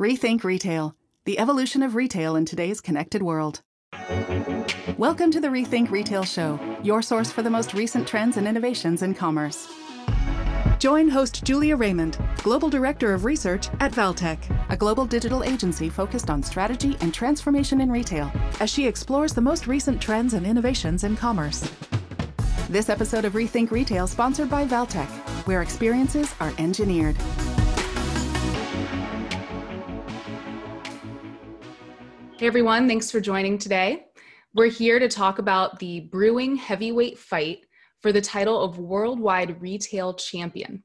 Rethink Retail, the evolution of retail in today's connected world. Welcome to the Rethink Retail Show, your source for the most recent trends and innovations in commerce. Join host Julia Raymond, Global Director of Research at Valtech, a global digital agency focused on strategy and transformation in retail, as she explores the most recent trends and innovations in commerce. This episode of Rethink Retail sponsored by Valtech, where experiences are engineered. Hey everyone, thanks for joining today. We're here to talk about the brewing heavyweight fight for the title of Worldwide Retail Champion.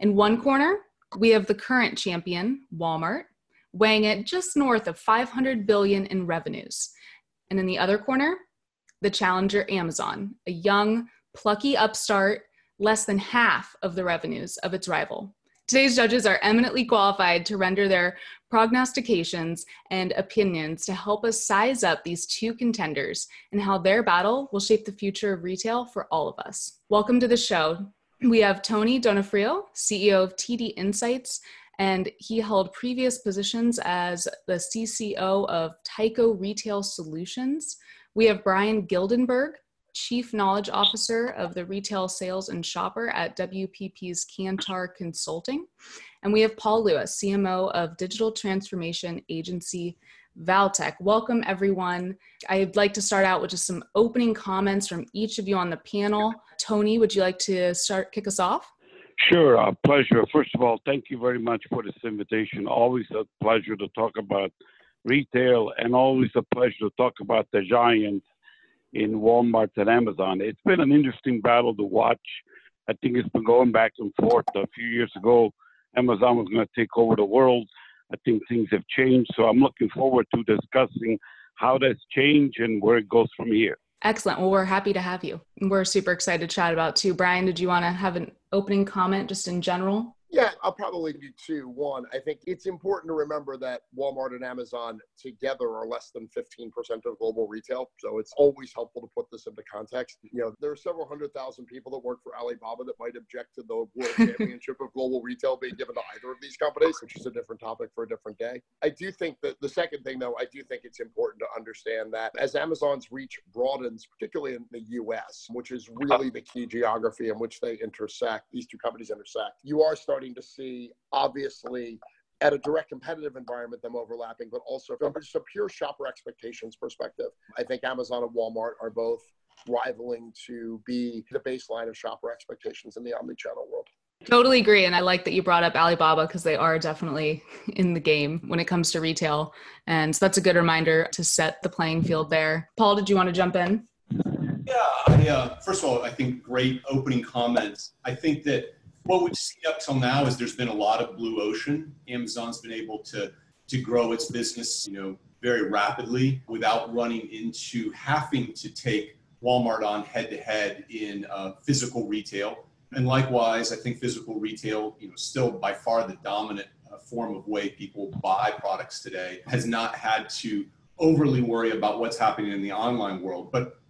In one corner, we have the current champion, Walmart, weighing at just north of 500 billion in revenues. And in the other corner, the challenger Amazon, a young, plucky upstart, less than half of the revenues of its rival. Today's judges are eminently qualified to render their prognostications and opinions to help us size up these two contenders and how their battle will shape the future of retail for all of us. Welcome to the show. We have Tony Donofrio, CEO of TD Insights, and he held previous positions as the CCO of Tyco Retail Solutions. We have Bryan Gildenberg, Chief Knowledge Officer of the Retail Sales and Shopper at WPP's Kantar Consulting. And we have Paul Lewis, CMO of Digital Transformation Agency Valtech. Welcome, everyone. I'd like to start out with just some opening comments from each of you on the panel. Tony, would you like to start, kick us off? Sure, a pleasure. First of all, thank you very much for this invitation. Always a pleasure to talk about retail and always a pleasure to talk about the giants in Walmart and Amazon. It's been an interesting battle to watch. I think it's been going back and forth. A few years ago, Amazon was going to take over the world. I think things have changed. So I'm looking forward to discussing how that's changed and where it goes from here. Excellent. Well, we're happy to have you. We're super excited to chat about too. Brian, did you want to have an opening comment just in general? Yeah, I'll probably do two. One, I think it's important to remember that Walmart and Amazon together are less than 15% of global retail. So it's always helpful to put this into context. You know, there are several hundred thousand people that work for Alibaba that might object to the World Championship of Global Retail being given to either of these companies, which is a different topic for a different day. I do think that the second thing, though, I do think it's important to understand that as Amazon's reach broadens, particularly in the US, which is really the key geography in which they intersect, these two companies intersect, you are starting starting to see, obviously, at a direct competitive environment, them overlapping, but also from just a pure shopper expectations perspective. I think Amazon and Walmart are both rivaling to be the baseline of shopper expectations in the omni-channel world. Totally agree. And I like that you brought up Alibaba because they are definitely in the game when it comes to retail. And so that's a good reminder to set the playing field there. Paul, did you want to jump in? Yeah, I, uh, first of all, I think great opening comments. I think that what we've seen up till now is there's been a lot of blue ocean. Amazon's been able to to grow its business, you know, very rapidly without running into having to take Walmart on head to head in uh, physical retail. And likewise, I think physical retail, you know, still by far the dominant uh, form of way people buy products today, has not had to overly worry about what's happening in the online world. But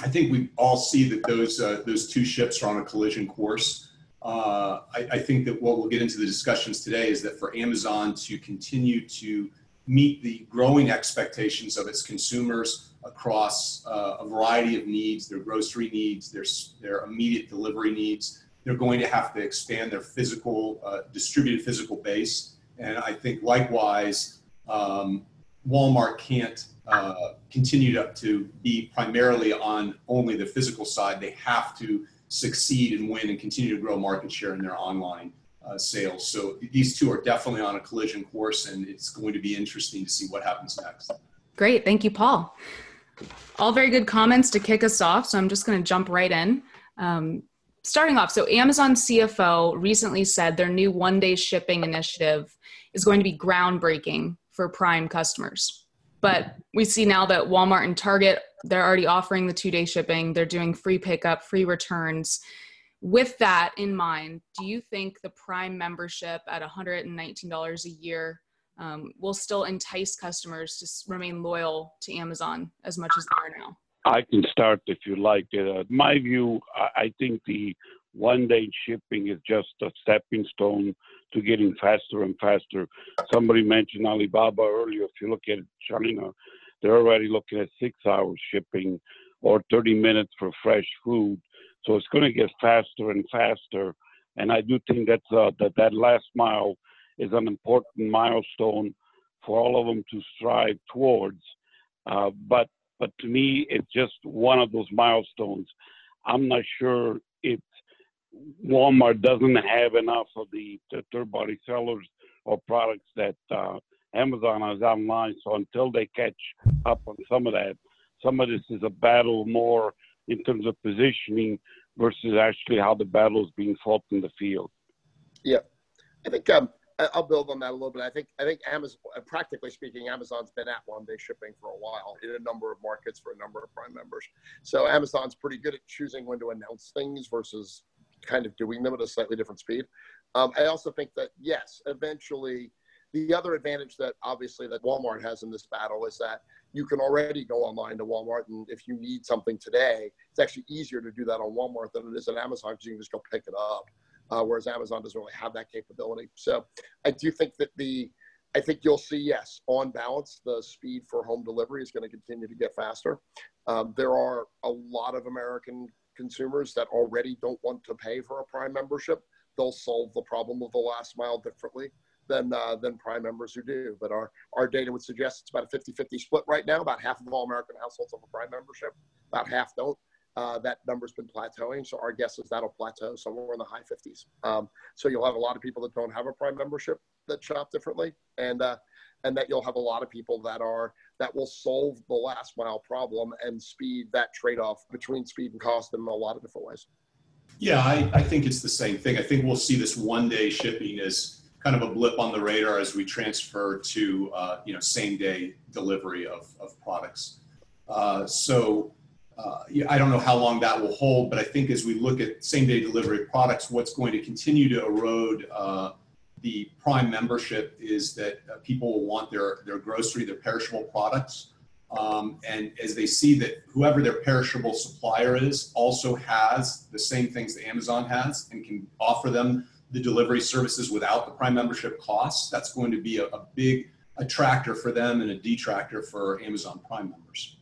I think we all see that those uh, those two ships are on a collision course uh, I, I, think that what we'll get into the discussions today is that for Amazon to continue to meet the growing expectations of its consumers across uh, a variety of needs, their grocery needs, their, their immediate delivery needs, they're going to have to expand their physical, uh, distributed physical base. And I think likewise, um, Walmart can't uh, continue to, to be primarily on only the physical side. They have to succeed and win and continue to grow market share in their online uh, sales. So these two are definitely on a collision course, and it's going to be interesting to see what happens next. Great. Thank you, Paul. All very good comments to kick us off. So I'm just going to jump right in. Um, starting off, so Amazon CFO recently said their new one day shipping initiative is going to be groundbreaking for Prime customers. But we see now that Walmart and Target they're already offering the two day shipping, they're doing free pickup, free returns. With that in mind, do you think the Prime membership at $119 a year um, will still entice customers to remain loyal to Amazon as much as they are now? I can start if you like. Uh, my view, I think the one day shipping is just a stepping stone to getting faster and faster. Somebody mentioned Alibaba earlier. If you look at China, they're already looking at six hours shipping or 30 minutes for fresh food. So it's going to get faster and faster. And I do think that's, uh, that that last mile is an important milestone for all of them to strive towards. Uh, but but to me, it's just one of those milestones. I'm not sure if Walmart doesn't have enough of the, the third-party sellers or products that uh, Amazon is online. So until they catch up on some of that, some of this is a battle more in terms of positioning versus actually how the battle is being fought in the field. Yeah, I think um, I'll build on that a little bit. I think I think Amazon, practically speaking, Amazon's been at one day shipping for a while in a number of markets for a number of Prime members. So Amazon's pretty good at choosing when to announce things versus kind of doing them at a slightly different speed. Um, I also think that yes, eventually the other advantage that obviously that Walmart has in this battle is that you can already go online to Walmart, and if you need something today, it's actually easier to do that on Walmart than it is at Amazon because you can just go pick it up. Uh, whereas Amazon doesn't really have that capability. So I do think that the I think you'll see, yes, on balance, the speed for home delivery is going to continue to get faster. Um, there are a lot of American consumers that already don't want to pay for a Prime membership. They'll solve the problem of the last mile differently than uh, than Prime members who do. But our our data would suggest it's about a 50-50 split right now. About half of all American households have a Prime membership. About half don't. Uh, that number's been plateauing. So our guess is that'll plateau somewhere in the high 50s. Um, so you'll have a lot of people that don't have a Prime membership that shop differently, and uh, and that you'll have a lot of people that are that will solve the last mile problem and speed that trade-off between speed and cost in a lot of different ways. Yeah, I, I think it's the same thing. I think we'll see this one-day shipping as kind of a blip on the radar as we transfer to uh, you know same day delivery of, of products. Uh, so uh, I don't know how long that will hold, but I think as we look at same day delivery products, what's going to continue to erode uh, the Prime membership is that uh, people will want their their grocery, their perishable products. Um, and as they see that whoever their perishable supplier is also has the same things that Amazon has and can offer them the delivery services without the Prime membership costs, that's going to be a, a big attractor for them and a detractor for Amazon Prime members.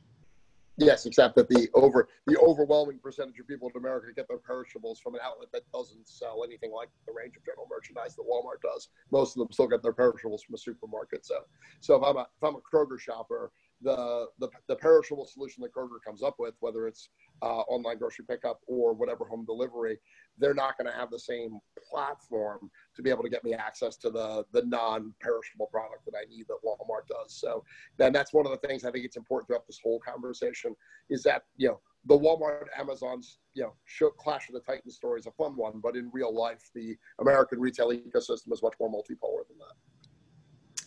Yes, except that the over the overwhelming percentage of people in America get their perishables from an outlet that doesn't sell anything like the range of general merchandise that Walmart does. Most of them still get their perishables from a supermarket. So, so if I'm a if I'm a Kroger shopper, the, the, the perishable solution that Kroger comes up with, whether it's uh, online grocery pickup or whatever home delivery, they're not going to have the same platform to be able to get me access to the the non-perishable product that I need that Walmart does. So then that's one of the things I think it's important throughout this whole conversation is that you know the Walmart Amazon's you know show, Clash of the Titans story is a fun one, but in real life the American retail ecosystem is much more multipolar than that.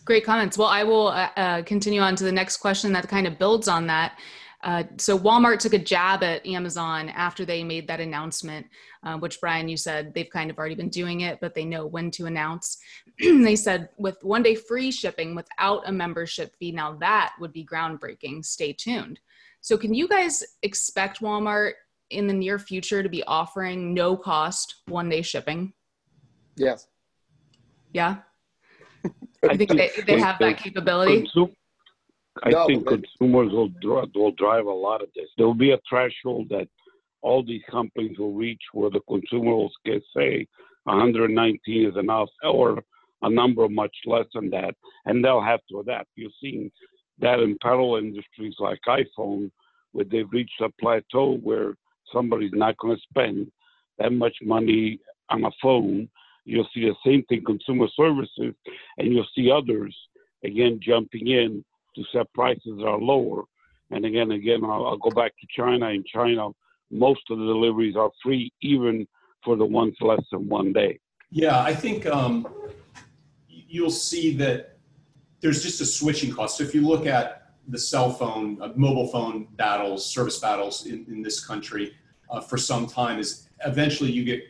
Great comments. Well, I will uh, uh, continue on to the next question that kind of builds on that. Uh, so Walmart took a jab at Amazon after they made that announcement, uh, which Brian, you said they've kind of already been doing it, but they know when to announce. they said with one day free shipping without a membership fee, now that would be groundbreaking. Stay tuned. So can you guys expect Walmart in the near future to be offering no cost one day shipping? Yes. Yeah. I think they, they have that capability. I no, think consumers will, will drive a lot of this. There will be a threshold that all these companies will reach where the consumer will say 119 is enough or a number much less than that, and they'll have to adapt. You're seeing that in parallel industries like iPhone, where they've reached a plateau where somebody's not going to spend that much money on a phone. You'll see the same thing, consumer services, and you'll see others again jumping in to set prices that are lower. And again, again, I'll, I'll, go back to China. In China, most of the deliveries are free, even for the ones less than one day. Yeah, I think um, you'll see that there's just a switching cost. So if you look at the cell phone, uh, mobile phone battles, service battles in, in this country uh, for some time, is eventually you get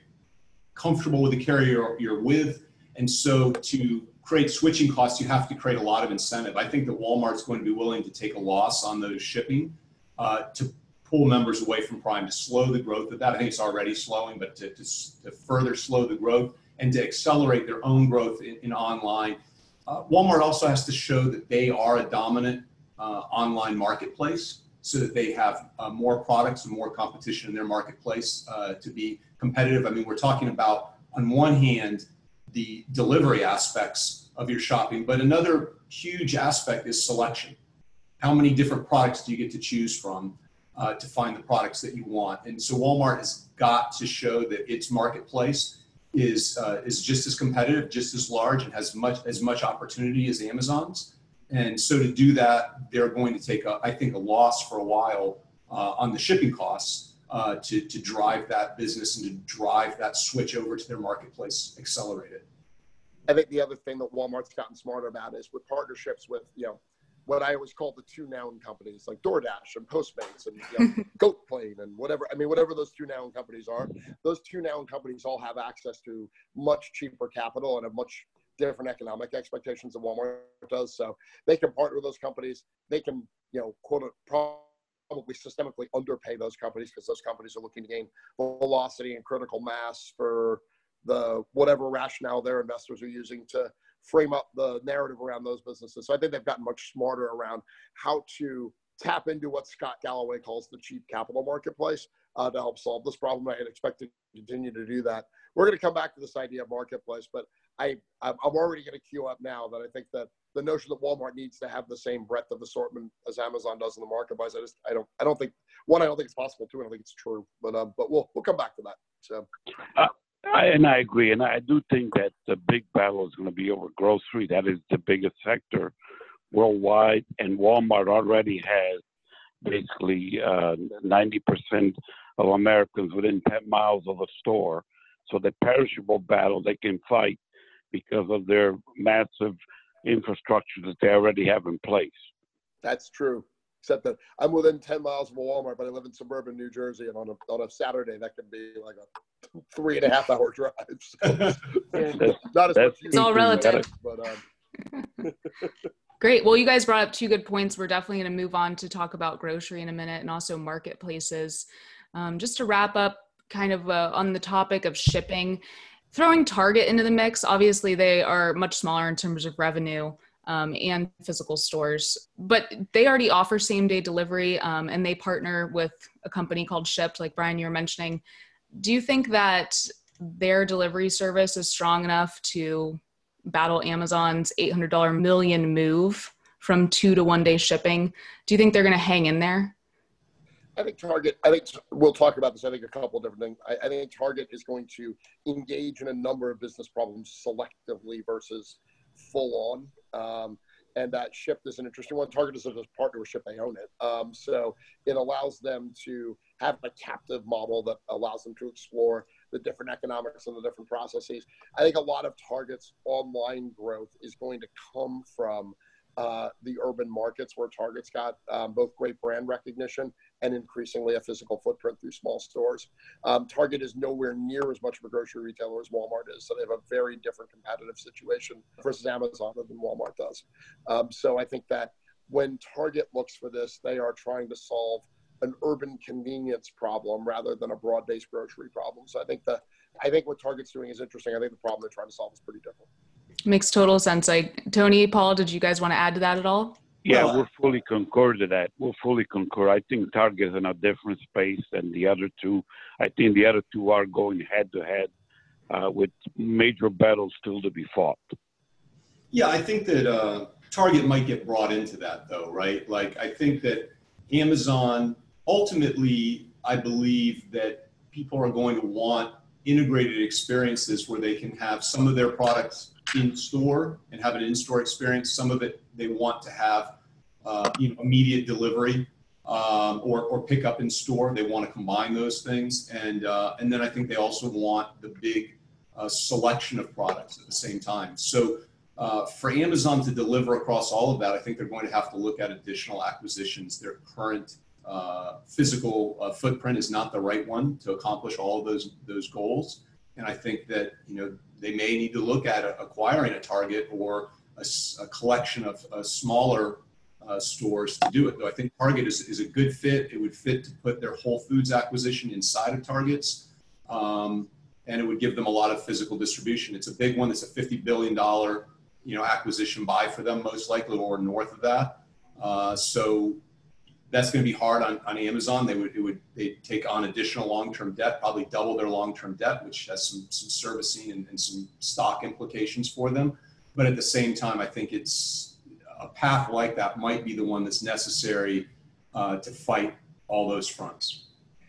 comfortable with the carrier you're with. And so to create switching costs, you have to create a lot of incentive. I think that Walmart's going to be willing to take a loss on those shipping uh, to pull members away from Prime to slow the growth of that. I think it's already slowing, but to, to, to further slow the growth and to accelerate their own growth in, in online. Uh, Walmart also has to show that they are a dominant uh, online marketplace so that they have uh, more products and more competition in their marketplace uh, to be competitive. I mean, we're talking about, on one hand, the delivery aspects of your shopping, but another huge aspect is selection. How many different products do you get to choose from uh, to find the products that you want? And so Walmart has got to show that its marketplace is uh, is just as competitive, just as large, and has much as much opportunity as Amazon's. And so to do that, they're going to take, a, I think, a loss for a while uh, on the shipping costs uh, to to drive that business and to drive that switch over to their marketplace accelerated. I think the other thing that Walmart's gotten smarter about is with partnerships with you know what I always call the two noun companies like DoorDash and Postmates and you know, Goat Plane and whatever. I mean, whatever those two noun companies are, those two noun companies all have access to much cheaper capital and a much different economic expectations than Walmart does. So they can partner with those companies. They can, you know, quote probably systemically underpay those companies because those companies are looking to gain velocity and critical mass for the whatever rationale their investors are using to frame up the narrative around those businesses. So I think they've gotten much smarter around how to tap into what Scott Galloway calls the cheap capital marketplace uh, to help solve this problem. I expect to continue to do that. We're going to come back to this idea of marketplace, but I I'm already going to queue up now that I think that the notion that Walmart needs to have the same breadth of assortment as Amazon does in the marketplace. I just I don't I don't think one I don't think it's possible. Two I don't think it's true. But um but we'll we'll come back to that. So. Uh, I, and I agree, and I do think that the big battle is going to be over grocery. That is the biggest sector worldwide, and Walmart already has basically uh, 90% of Americans within 10 miles of a store. So the perishable battle they can fight because of their massive infrastructure that they already have in place. That's true. Except that I'm within 10 miles of a Walmart, but I live in suburban New Jersey, and on a, on a Saturday, that can be like a three and a half hour drive. So, not as much it's all relative. But, um, Great. Well, you guys brought up two good points. We're definitely going to move on to talk about grocery in a minute and also marketplaces. Um, just to wrap up, kind of uh, on the topic of shipping, throwing Target into the mix, obviously they are much smaller in terms of revenue. Um, and physical stores. But they already offer same day delivery um, and they partner with a company called Shipt, like Brian, you were mentioning. Do you think that their delivery service is strong enough to battle Amazon's $800 million move from two to one day shipping? Do you think they're going to hang in there? I think Target, I think we'll talk about this. I think a couple different things. I, I, think Target is going to engage in a number of business problems selectively versus full on. Um, and that Shipt is an interesting one. Target is a partnership; they own it. Um, so it allows them to have a captive model that allows them to explore the different economics and the different processes. I think a lot of Target's online growth is going to come from uh, the urban markets where Target's got um, both great brand recognition and increasingly a physical footprint through small stores. Um, Target is nowhere near as much of a grocery retailer as Walmart is, so they have a very different competitive situation versus Amazon than Walmart does. Um, so I think that when Target looks for this, they are trying to solve an urban convenience problem rather than a broad-based grocery problem. So I think that I think what Target's doing is interesting. I think the problem they're trying to solve is pretty different. Makes total sense. Like Tony, Paul, did you guys want to add to that at all? Yeah, we're fully concur to that. We're fully concur. I think Target is in a different space than the other two. I think the other two are going head to head uh, with major battles still to be fought. Yeah, I think that uh, Target might get brought into that though, right? Like, I think that Amazon ultimately, I believe that people are going to want integrated experiences where they can have some of their products in store and have an in-store experience. Some of it they want to have uh, you know, immediate delivery um, or, or pick up in store. They want to combine those things. And, uh, and then I think they also want the big uh, selection of products at the same time. So uh, for Amazon to deliver across all of that, I think they're going to have to look at additional acquisitions. Their current uh, physical uh, footprint is not the right one to accomplish all of those, those goals. And I think that, you know, they may need to look at acquiring a target or a, a collection of smaller uh, stores to do it. Though I think Target is, is a good fit. It would fit to put their Whole Foods acquisition inside of Target's, um, and it would give them a lot of physical distribution. It's a big one. It's a fifty billion dollar you know acquisition buy for them most likely, or north of that. Uh, so that's going to be hard on, on Amazon. They would it would they take on additional long term debt, probably double their long term debt, which has some some servicing and, and some stock implications for them. But at the same time, I think it's a path like that might be the one that's necessary uh, to fight all those fronts.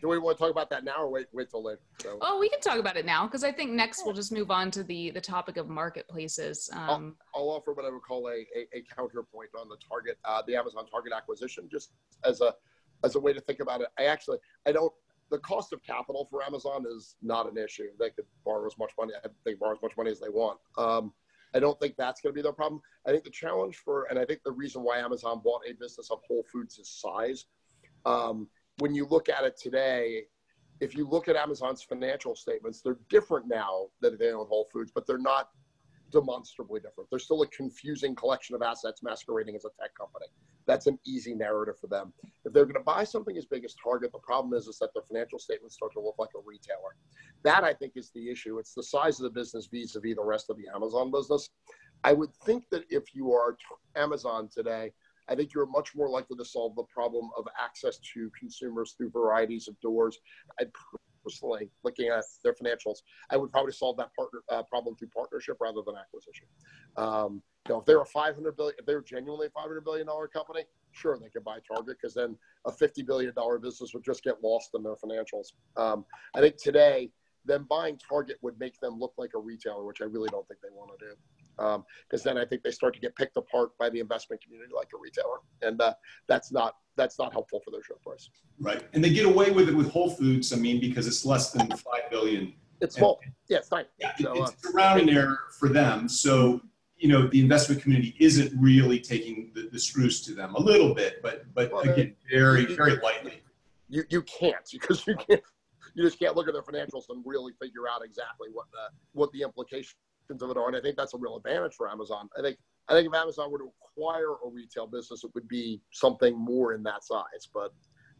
Do we want to talk about that now or wait wait till later? So. Oh, we can talk about it now because I think next we'll just move on to the the topic of marketplaces. Um, I'll, I'll, offer what I would call a, a, a counterpoint on the Target, uh, the Amazon Target acquisition, just as a as a way to think about it. I actually I don't the cost of capital for Amazon is not an issue. They could borrow as much money. They borrow as much money as they want. Um, I don't think that's going to be their problem. I think the challenge for, and I think the reason why Amazon bought a business of Whole Foods is size. Um, when you look at it today, if you look at Amazon's financial statements, they're different now that they own Whole Foods, but they're not demonstrably different. They're still a confusing collection of assets masquerading as a tech company. That's an easy narrative for them. If they're going to buy something as big as Target, the problem is, is that their financial statements start to look like a retailer. That I think is the issue. It's the size of the business vis-a-vis the rest of the Amazon business. I would think that if you are Amazon today, I think you're much more likely to solve the problem of access to consumers through varieties of doors. I'd personally, looking at their financials, I would probably solve that partner uh, problem through partnership rather than acquisition. Um, you know, if they're a 500 billion, if they're genuinely a 500 billion dollar company, sure they could buy Target because then a 50 billion dollar business would just get lost in their financials. Um, I think today, them buying Target would make them look like a retailer, which I really don't think they want to do because um, then I think they start to get picked apart by the investment community like a retailer, and uh, that's not that's not helpful for their share price. Right, and they get away with it with Whole Foods. I mean, because it's less than five billion. It's small. Yeah, it's fine. Yeah, so, it's uh, a rounding error for them. So you know, the investment community isn't really taking the, the screws to them a little bit, but but well, again, very you, very lightly. You you can't because you can't. You just can't look at their financials and really figure out exactly what the what the implications of it are. And I think that's a real advantage for Amazon. I think I think if Amazon were to acquire a retail business, it would be something more in that size. But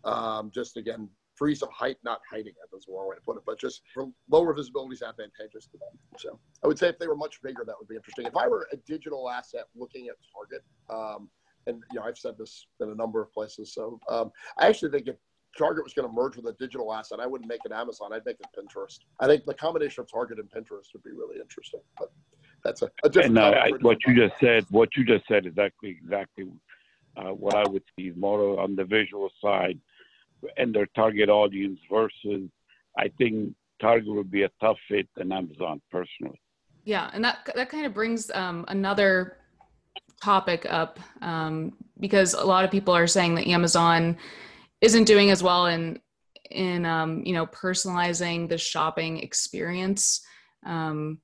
um, just again, freeze of height, not hiding it. That's the wrong way to put it. But just lower visibility is advantageous to them. So I would say if they were much bigger, that would be interesting. If I were a digital asset looking at Target, um, and you know I've said this in a number of places, so um, I actually think if Target was going to merge with a digital asset, I wouldn't make it Amazon. I'd make it Pinterest. I think the combination of Target and Pinterest would be really interesting. But that's a, a different. And uh, I, what you just said, what you just said, exactly exactly uh, what I would see more on the visual side and their target audience versus. I think Target would be a tough fit than Amazon personally. Yeah, and that that kind of brings um, another topic up um, because a lot of people are saying that Amazon isn't doing as well in in um, you know personalizing the shopping experience. Um,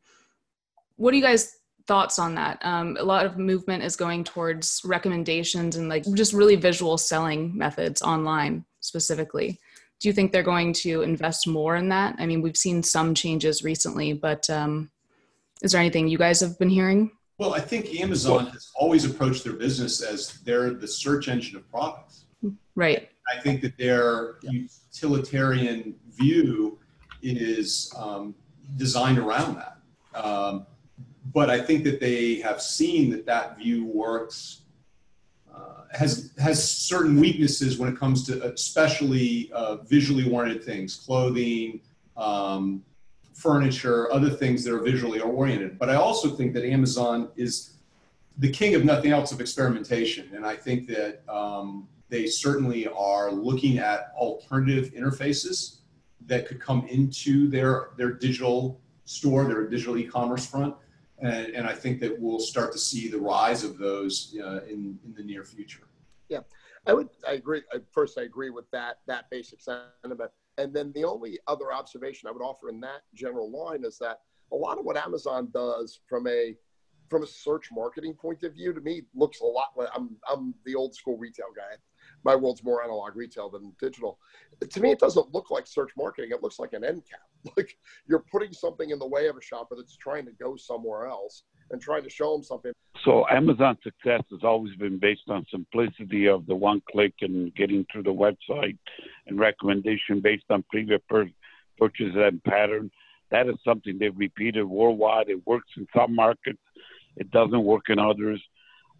what do you guys thoughts on that? Um, a lot of movement is going towards recommendations and like just really visual selling methods online specifically. Do you think they're going to invest more in that? I mean, we've seen some changes recently, but um, is there anything you guys have been hearing? Well, I think Amazon has always approached their business as they're the search engine of products. Right. I think that their utilitarian view is um, designed around that. Um, but I think that they have seen that that view works, uh, has has certain weaknesses when it comes to especially uh, visually oriented things, clothing, um, furniture, other things that are visually oriented. But I also think that Amazon is the king of nothing else of experimentation, and I think that um, they certainly are looking at alternative interfaces that could come into their their digital store, their digital e-commerce front, and, and I think that we'll start to see the rise of those uh, in in the near future. Yeah, I would. I agree. First, I agree with that that basic sentiment. And then the only other observation I would offer in that general line is that a lot of what Amazon does from a from a search marketing point of view to me looks a lot like I'm I'm the old school retail guy my world's more analog retail than digital. To me, it doesn't look like search marketing. It looks like an end cap. Like you're putting something in the way of a shopper that's trying to go somewhere else, and trying to show them something. So Amazon success has always been based on simplicity of the one click and getting through the website and recommendation based on previous per- purchases and pattern. That is something they've repeated worldwide. It works in some markets, it doesn't work in others.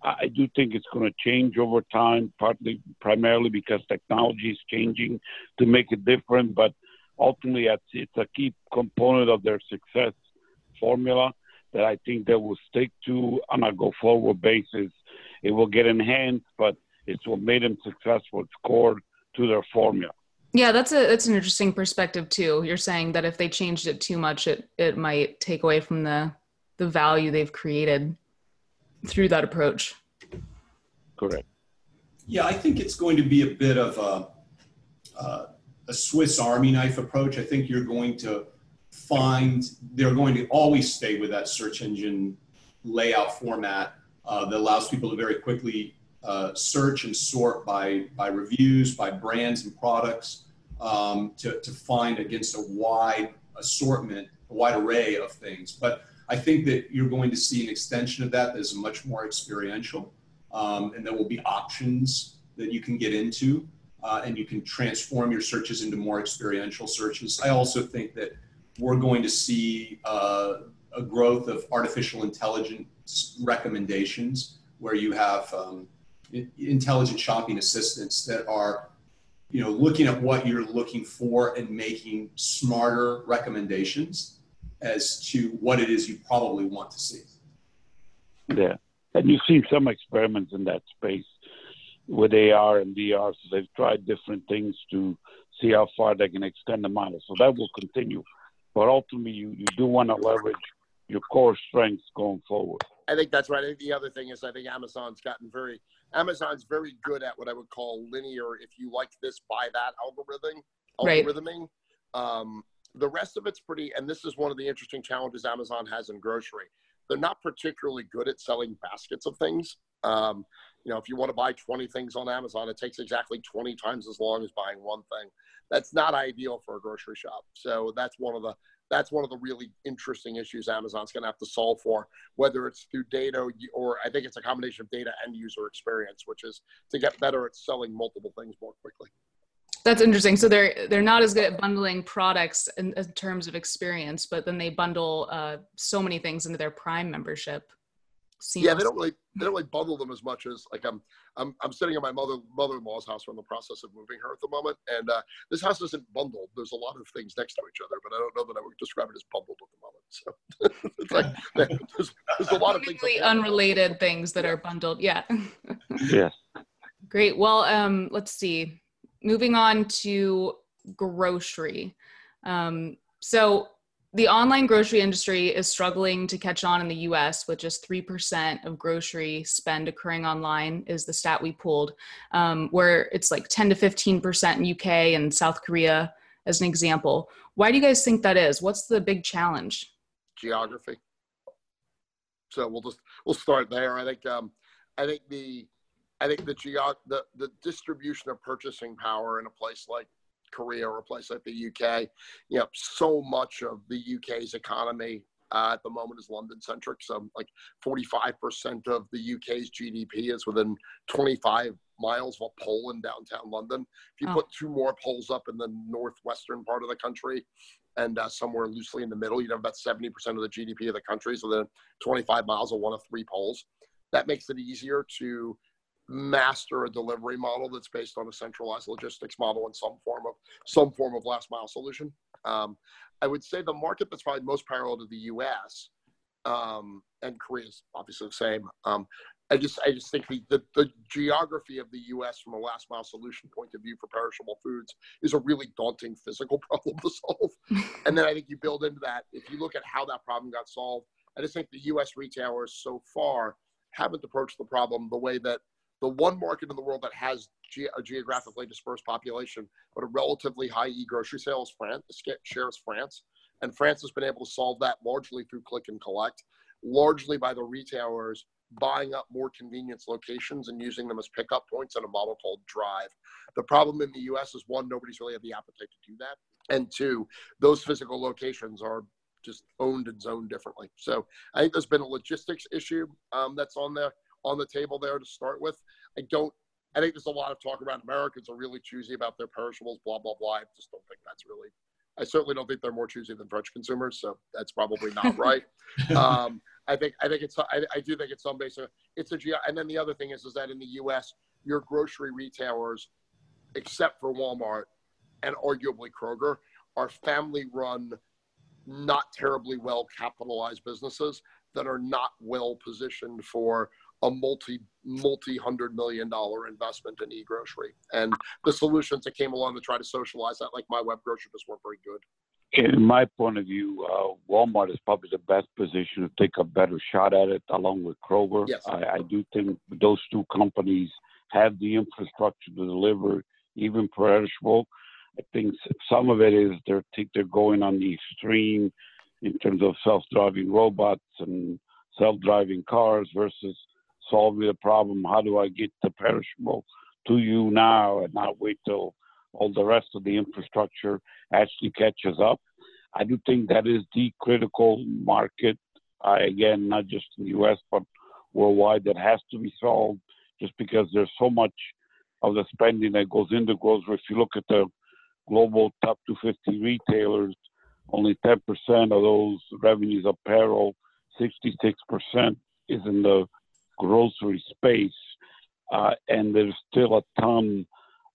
I do think it's going to change over time, partly primarily because technology is changing to make it different. But ultimately, it's a key component of their success formula that I think they will stick to on a go forward basis. It will get enhanced, but it's what made them successful. It's core to their formula. Yeah, that's a that's an interesting perspective too. You're saying that if they changed it too much, it it might take away from the the value they've created through that approach. Correct. Yeah, I think it's going to be a bit of a, uh, a Swiss Army knife approach. I think you're going to find they're going to always stay with that search engine layout format uh, that allows people to very quickly uh, search and sort by, by reviews, by brands and products um, to, to find against a wide assortment, a wide array of things. But I think that you're going to see an extension of that that is much more experiential. Um, and there will be options that you can get into uh, and you can transform your searches into more experiential searches. I also think that we're going to see uh, a growth of artificial intelligence recommendations where you have um, intelligent shopping assistants that are you know looking at what you're looking for and making smarter recommendations as to what it is you probably want to see. Yeah. And you've seen some experiments in that space with AR and VR. So they've tried different things to see how far they can extend the model. So that will continue. But ultimately, you, you do want to leverage your core strengths going forward. I think that's right. I think the other thing is I think Amazon's gotten very Amazon's very good at what I would call linear. If you like this, buy that algorithm. Algorithming. Right. Um, the rest of it's pretty, and this is one of the interesting challenges Amazon has in grocery. They're not particularly good at selling baskets of things. Um, you know, if you want to buy 20 things on Amazon, it takes exactly 20 times as long as buying one thing. That's not ideal for a grocery shop. So that's one of the that's one of the really interesting issues Amazon's going to have to solve for, whether it's through data or I think it's a combination of data and user experience, which is to get better at selling multiple things more quickly. That's interesting. So they're they're not as good at bundling products in, in terms of experience, but then they bundle uh, so many things into their Prime membership. Seamless. Yeah, they don't really they don't really bundle them as much as like I'm I'm I'm sitting at my mother mother-in-law's house. We're in the process of moving her at the moment, and uh, this house isn't bundled. There's a lot of things next to each other, but I don't know that I would describe it as bundled at the moment. So it's like there's, there's a lot of things unrelated things that are bundled. Yeah. yes. Great. Well, um, let's see moving on to grocery. Um, so the online grocery industry is struggling to catch on in the US with just 3% of grocery spend occurring online is the stat we pulled, um, where it's like 10 to 15% in UK and South Korea as an example. Why do you guys think that is? What's the big challenge? Geography. So we'll just, we'll start there. I think, um, I think the, I think the, geog- the the distribution of purchasing power in a place like Korea or a place like the UK, you know, so much of the UK's economy uh, at the moment is London centric. So, like 45% of the UK's GDP is within 25 miles of a pole in downtown London. If you oh. put two more poles up in the northwestern part of the country and uh, somewhere loosely in the middle, you'd have about 70% of the GDP of the country. So, then 25 miles of one of three poles. That makes it easier to master a delivery model that's based on a centralized logistics model in some form of some form of last mile solution. Um, I would say the market that's probably most parallel to the U.S. Um, and Korea is obviously the same. Um, I just I just think the, the, the geography of the U.S. from a last mile solution point of view for perishable foods is a really daunting physical problem to solve. and then I think you build into that if you look at how that problem got solved. I just think the U.S. retailers so far haven't approached the problem the way that the one market in the world that has ge- a geographically dispersed population, but a relatively high e-grocery sales, France shares France, and France has been able to solve that largely through click and collect, largely by the retailers buying up more convenience locations and using them as pickup points in a model called Drive. The problem in the U.S. is one, nobody's really had the appetite to do that, and two, those physical locations are just owned and zoned differently. So I think there's been a logistics issue um, that's on the on the table there to start with. I don't. I think there's a lot of talk around Americans are really choosy about their perishables, blah blah blah. I just don't think that's really. I certainly don't think they're more choosy than French consumers, so that's probably not right. um, I think I think it's I, I do think it's some basic it's a and then the other thing is is that in the U.S. your grocery retailers, except for Walmart and arguably Kroger, are family run not terribly well capitalized businesses that are not well positioned for a multi multi hundred million dollar investment in e-grocery. And the solutions that came along to try to socialize that like MyWebGrocer just weren't very good. In my point of view uh, walmart is probably the best position to take a better shot at it along with kroger. Yes. I, I do think those two companies have the infrastructure to deliver even perishable. I think some of it is they think they're going on the extreme in terms of self-driving robots and self-driving cars versus solving the problem. How do I get the perishable to you now and not wait till all the rest of the infrastructure actually catches up? I do think that is the critical market. Uh, again, not just in the U.S. but worldwide, that has to be solved. Just because there's so much of the spending that goes into grocery. If you look at the global top 250 retailers, only 10% of those revenues are apparel, 66% is in the grocery space, uh, and there's still a ton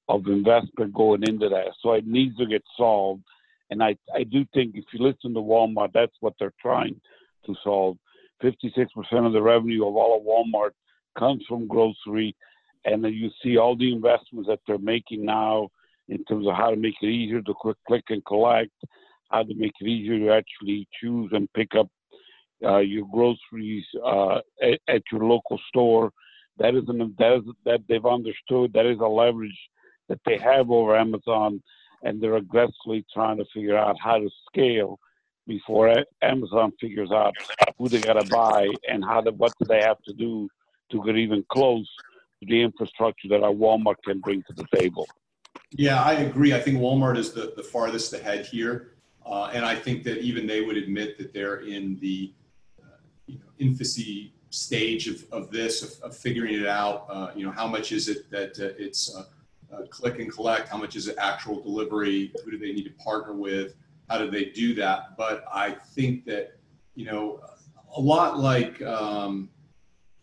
of investment going into that. So it needs to get solved. And I, I do think if you listen to Walmart, that's what they're trying to solve. 56% of the revenue of all of Walmart comes from grocery. And then you see all the investments that they're making now in terms of how to make it easier to click, click and collect, how to make it easier to actually choose and pick up uh, your groceries uh, at, at, your local store. That is an that is that they've understood. That is a leverage that they have over Amazon, and they're aggressively trying to figure out how to scale before Amazon figures out who they got to buy and how what do they have to do to get even close to the infrastructure that our Walmart can bring to the table. Yeah, I agree. I think Walmart is the, the farthest ahead here. Uh, and I think that even they would admit that they're in the you know, infancy stage of, of this, of, of figuring it out. Uh, you know, how much is it that uh, it's uh, uh, click and collect? How much is it actual delivery? Who do they need to partner with? How do they do that? But I think that, you know, a lot like um,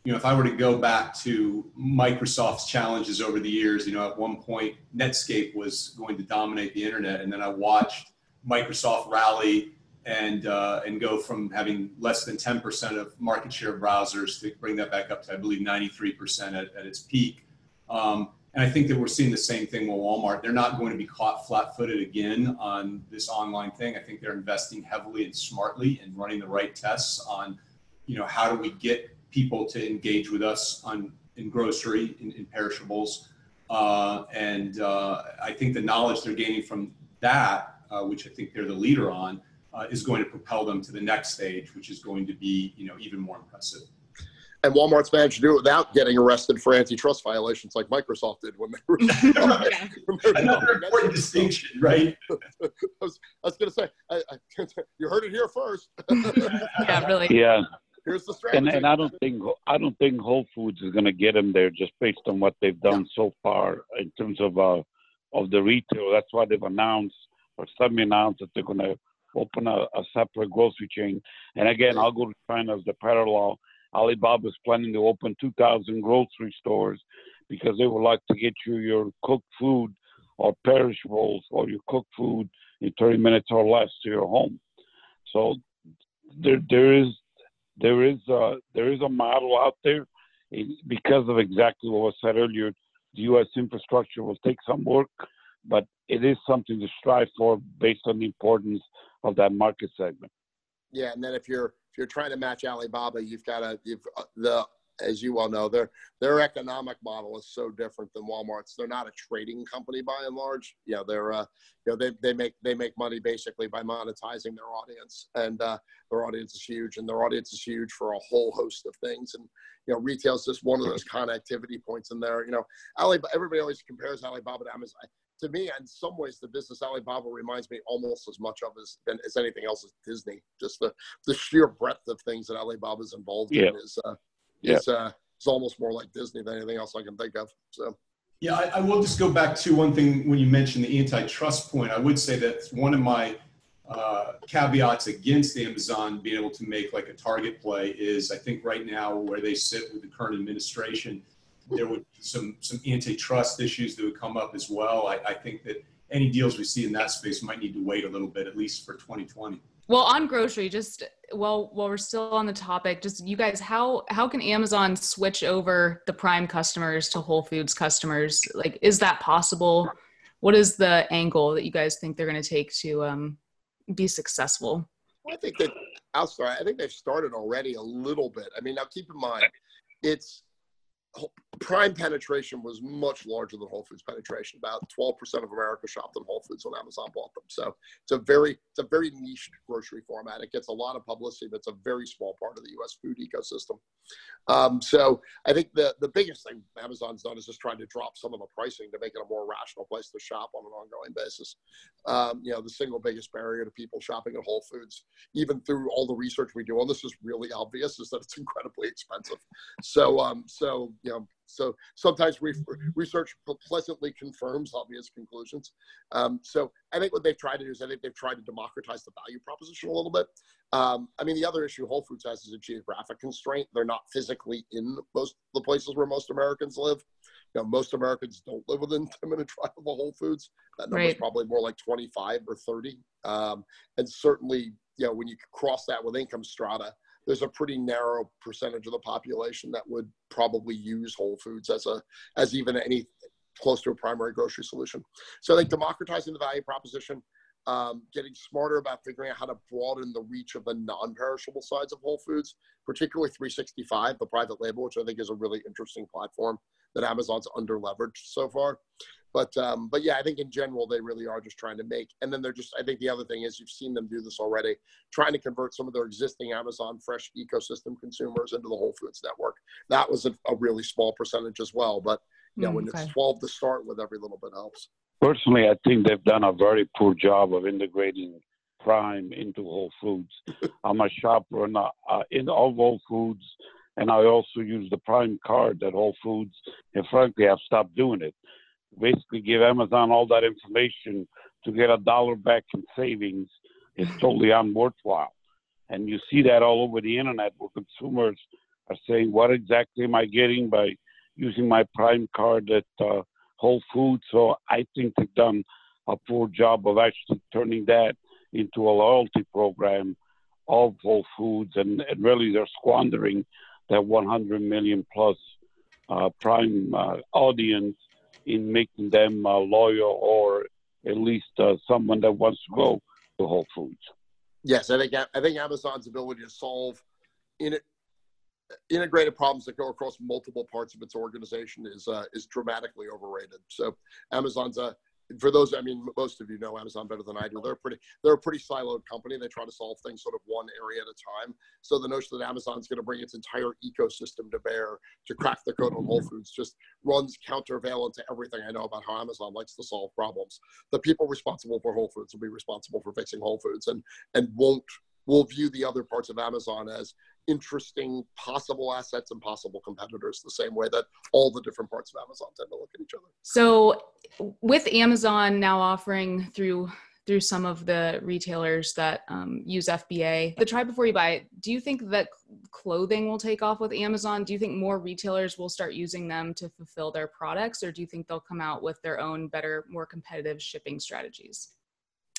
you know, if I were to go back to Microsoft's challenges over the years, you know, at one point Netscape was going to dominate the internet, and then I watched Microsoft rally and uh, and go from having less than 10% of market share of browsers to bring that back up to I believe 93% at, at its peak. Um, and I think that we're seeing the same thing with Walmart. They're not going to be caught flat-footed again on this online thing. I think they're investing heavily and smartly and running the right tests on, you know, how do we get people to engage with us on in grocery, in, in perishables. Uh, and uh, I think the knowledge they're gaining from that, uh, which I think they're the leader on, uh, is going to propel them to the next stage, which is going to be, you know, even more impressive. And Walmart's managed to do it without getting arrested for antitrust violations like Microsoft did when they were. Another important distinction, right? I was, was going to say, I, I, you heard it here first. yeah, really. Yeah here's the strategy. And, and I don't think I don't think Whole Foods is going to get them there just based on what they've done yeah. so far in terms of uh, of the retail. That's why they've announced or semi-announced that they're going to open a, a, separate grocery chain. And again, I'll go to China as the parallel. Alibaba is planning to open 2,000 grocery stores because they would like to get you your cooked food or perishables or your cooked food in 30 minutes or less to your home. So there, there is there is a, there is a model out there because of exactly what was said earlier. The U.S. infrastructure will take some work, but it is something to strive for based on the importance of that market segment. Yeah, and then if you're if you're trying to match Alibaba, you've got to you've uh, the as you well know, their their economic model is so different than Walmart's. They're not a trading company by and large. You know, they're uh, you know they, they make they make money basically by monetizing their audience, and uh, their audience is huge, and their audience is huge for a whole host of things. And you know, retail is just one of those connectivity points in there. You know, Alibaba. Everybody always compares Alibaba to Amazon. To me, in some ways, the business Alibaba reminds me almost as much of as as anything else as Disney. Just the the sheer breadth of things that Alibaba's involved yeah. in is uh, yeah. is uh, is almost more like Disney than anything else I can think of. So. Yeah, I, I, will just go back to one thing when you mentioned the antitrust point. I would say that one of my uh, caveats against Amazon being able to make like a target play is I think right now where they sit with the current administration, there would be some some antitrust issues that would come up as well. I, I think that any deals we see in that space might need to wait a little bit, at least for 2020. Well, on grocery, just while while we're still on the topic, just you guys, how how can Amazon switch over the Prime customers to Whole Foods customers? Like, is that possible? What is the angle that you guys think they're going to take to um, be successful? Well, I think that I'll start. I think they've started already a little bit. I mean, now keep in mind, it's Prime penetration was much larger than Whole Foods penetration. About 12% of America shopped in Whole Foods when Amazon bought them. So it's a very it's a very niche grocery format. It gets a lot of publicity, but it's a very small part of the U.S. food ecosystem. Um, so I think the the biggest thing Amazon's done is just trying to drop some of the pricing to make it a more rational place to shop on an ongoing basis. Um, you know, the single biggest barrier to people shopping at Whole Foods, even through all the research we do on this, is really obvious, is that it's incredibly expensive. So um, so you know so sometimes re- research pleasantly confirms obvious conclusions. Um, so I think what they've tried to do is I think they've tried to democratize the value proposition a little bit. Um, I mean, the other issue Whole Foods has is a geographic constraint. They're not physically in most the places where most Americans live. You know, most Americans don't live within 10 minute drive of a Whole Foods. That number right. is probably more like 25 or 30. Um, and certainly, you know, when you cross that with income strata, there's a pretty narrow percentage of the population that would probably use Whole Foods as a as even any close to a primary grocery solution. So I think democratizing the value proposition, um, getting smarter about figuring out how to broaden the reach of the non-perishable sides of Whole Foods, particularly 365, the private label, which I think is a really interesting platform that Amazon's under leveraged so far. But um, but yeah, I think in general they really are just trying to make. And then they're just I think the other thing is you've seen them do this already, trying to convert some of their existing Amazon Fresh ecosystem consumers into the Whole Foods network. That was a, a really small percentage as well, but you know mm, when okay. it's 12 to start with, every little bit helps. Personally, I think they've done a very poor job of integrating Prime into Whole Foods. I'm a shopper in, uh, in all Whole Foods, and I also use the Prime card at Whole Foods. And frankly, I've stopped doing it basically give Amazon all that information to get a dollar back in savings is totally unworthwhile. And you see that all over the internet where consumers are saying, what exactly am I getting by using my Prime card at uh, Whole Foods? So I think they've done a poor job of actually turning that into a loyalty program of Whole Foods, and, and really they're squandering that 100 million plus uh, Prime uh, audience in making them uh, loyal or at least uh, someone that wants to go to Whole Foods. Yes, I think I think Amazon's ability to solve in integrated problems that go across multiple parts of its organization is uh, is dramatically overrated. So Amazon's a for those, I mean, most of you know Amazon better than I do. They're pretty, they're a pretty siloed company. They try to solve things sort of one area at a time. So the notion that Amazon's going to bring its entire ecosystem to bear to crack the code on Whole mm-hmm. Foods just runs countervailant to everything I know about how Amazon likes to solve problems. The people responsible for Whole Foods will be responsible for fixing Whole Foods, and and won't will view the other parts of Amazon as interesting possible assets and possible competitors the same way that all the different parts of Amazon tend to look at each other. So with Amazon now offering through through some of the retailers that um, use FBA, the try before you buy, it do you think that clothing will take off with Amazon? Do you think more retailers will start using them to fulfill their products, or do you think they'll come out with their own better, more competitive shipping strategies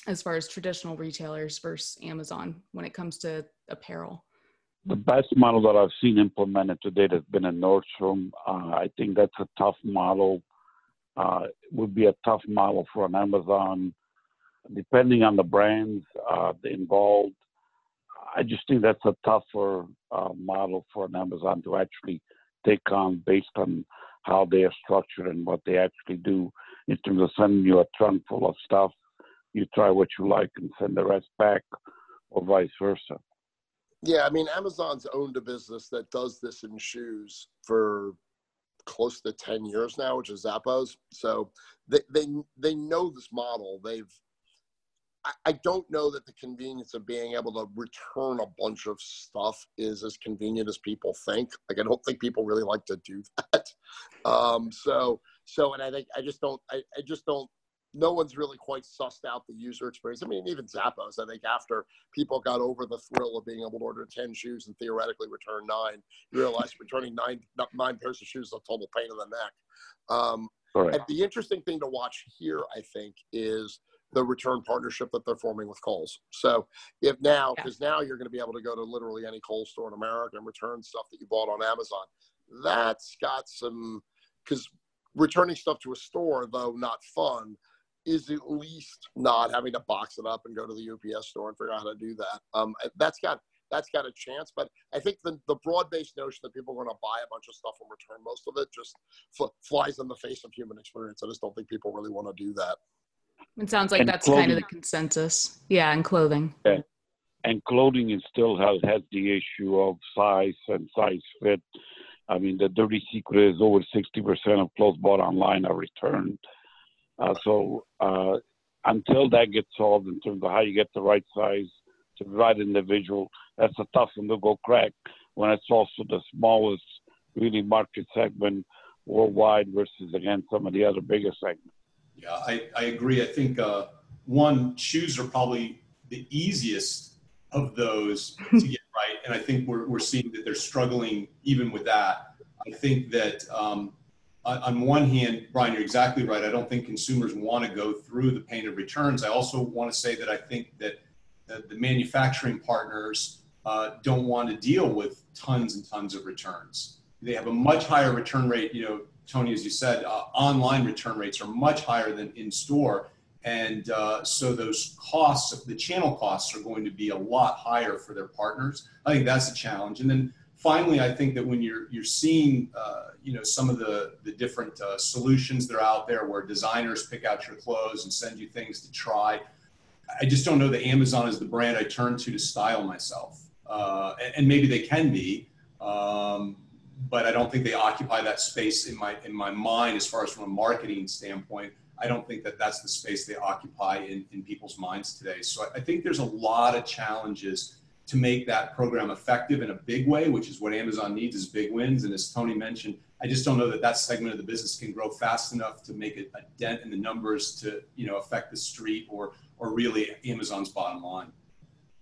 as far as traditional retailers versus Amazon when it comes to apparel? The best model that I've seen implemented to date has been in Nordstrom. Uh, I think that's a tough model. Uh, would be a tough model for an Amazon, depending on the brands uh, involved. I just think that's a tougher uh, model for an Amazon to actually take on based on how they are structured and what they actually do in terms of sending you a trunk full of stuff. You try what you like and send the rest back, or vice versa. Yeah, I mean, Amazon's owned a business that does this in shoes for close to 10 years now, which is Zappos. So they, they, they know this model. They've, I, don't know that the convenience of being able to return a bunch of stuff is as convenient as people think. Like, I don't think people really like to do that. Um, so, so, and I think I just don't, I, I just don't no one's really quite sussed out the user experience. I mean, even Zappos, I think after people got over the thrill of being able to order 10 shoes and theoretically return nine, you realize returning nine, nine pairs of shoes is a total pain in the neck. Um, And the interesting thing to watch here, I think, is the return partnership that they're forming with Kohl's. So if now, because yeah. now you're going to be able to go to literally any Kohl's store in America and return stuff that you bought on Amazon. That's got some, because returning stuff to a store, though not fun, is at least not having to box it up and go to the UPS store and figure out how to do that. Um, that's got that's got a chance, but I think the, the broad-based notion that people are going to buy a bunch of stuff and return most of it just fl- flies in the face of human experience. I just don't think people really want to do that. It sounds like and that's clothing. kind of the consensus. Yeah, and clothing. Yeah. And clothing is still has, has the issue of size and size fit. I mean, the dirty secret is over 60% of clothes bought online are returned. Uh, so uh, until that gets solved in terms of how you get the right size to the right individual, that's a tough one to go crack when it's also the smallest really market segment worldwide versus again some of the other bigger segments. Yeah, I, I agree. I think uh, one shoes are probably the easiest of those to get right, and I think we're we're seeing that they're struggling even with that. I think that um, on one hand, Bryan, you're exactly right. I don't think consumers want to go through the pain of returns. I also want to say that I think that the manufacturing partners uh, don't want to deal with tons and tons of returns. They have a much higher return rate. You know, Tony, as you said, uh, online return rates are much higher than in store. And uh, so those costs, the channel costs are going to be a lot higher for their partners. I think that's a challenge. And then finally, I think that when you're you're seeing uh, you know some of the the different uh, solutions that are out there, where designers pick out your clothes and send you things to try, I just don't know that Amazon is the brand I turn to to style myself, uh, and, and, maybe they can be. Um, but I don't think they occupy that space in my in my mind as far as from a marketing standpoint. I don't think that that's the space they occupy in, in people's minds today. So I, I think there's a lot of challenges to make that program effective in a big way, which is what Amazon needs is big wins. And as Tony mentioned, I just don't know that that segment of the business can grow fast enough to make a, dent in the numbers to you know affect the street or or really Amazon's bottom line.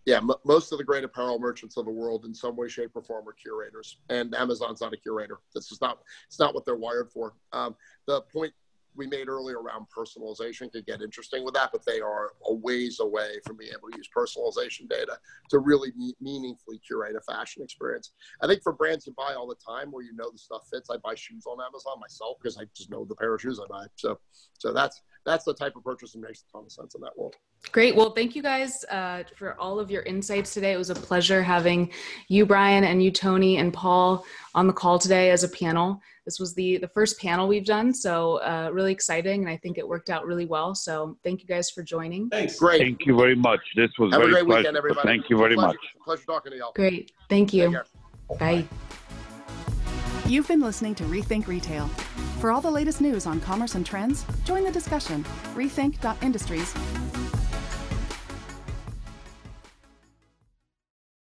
Yeah, m- most of the great apparel merchants of the world, in some way, shape, or form, are curators, and Amazon's not a curator. This is not it's not what they're wired for. Um, the point we made earlier around personalization could get interesting with that, but they are a ways away from being able to use personalization data to really me- meaningfully curate a fashion experience. I think for brands you buy all the time where you know the stuff fits, I buy shoes on Amazon myself because I just know the pair of shoes I buy. So, so that's that's the type of purchase that makes a ton of sense in that world. Great. Well, thank you guys uh, for all of your insights today. It was a pleasure having you, Bryan, and you, Tony, and Paul on the call today as a panel. This was the the first panel we've done, so uh, really exciting, and I think it worked out really well. So thank you guys for joining. Thanks. Great. Thank you very much. This was Have very a great pleasure. weekend, everybody. Thank you very pleasure, much. Pleasure talking to y'all. Great. Thank you. Bye. You've been listening to Rethink Retail. For all the latest news on commerce and trends, join the discussion. Rethink.industries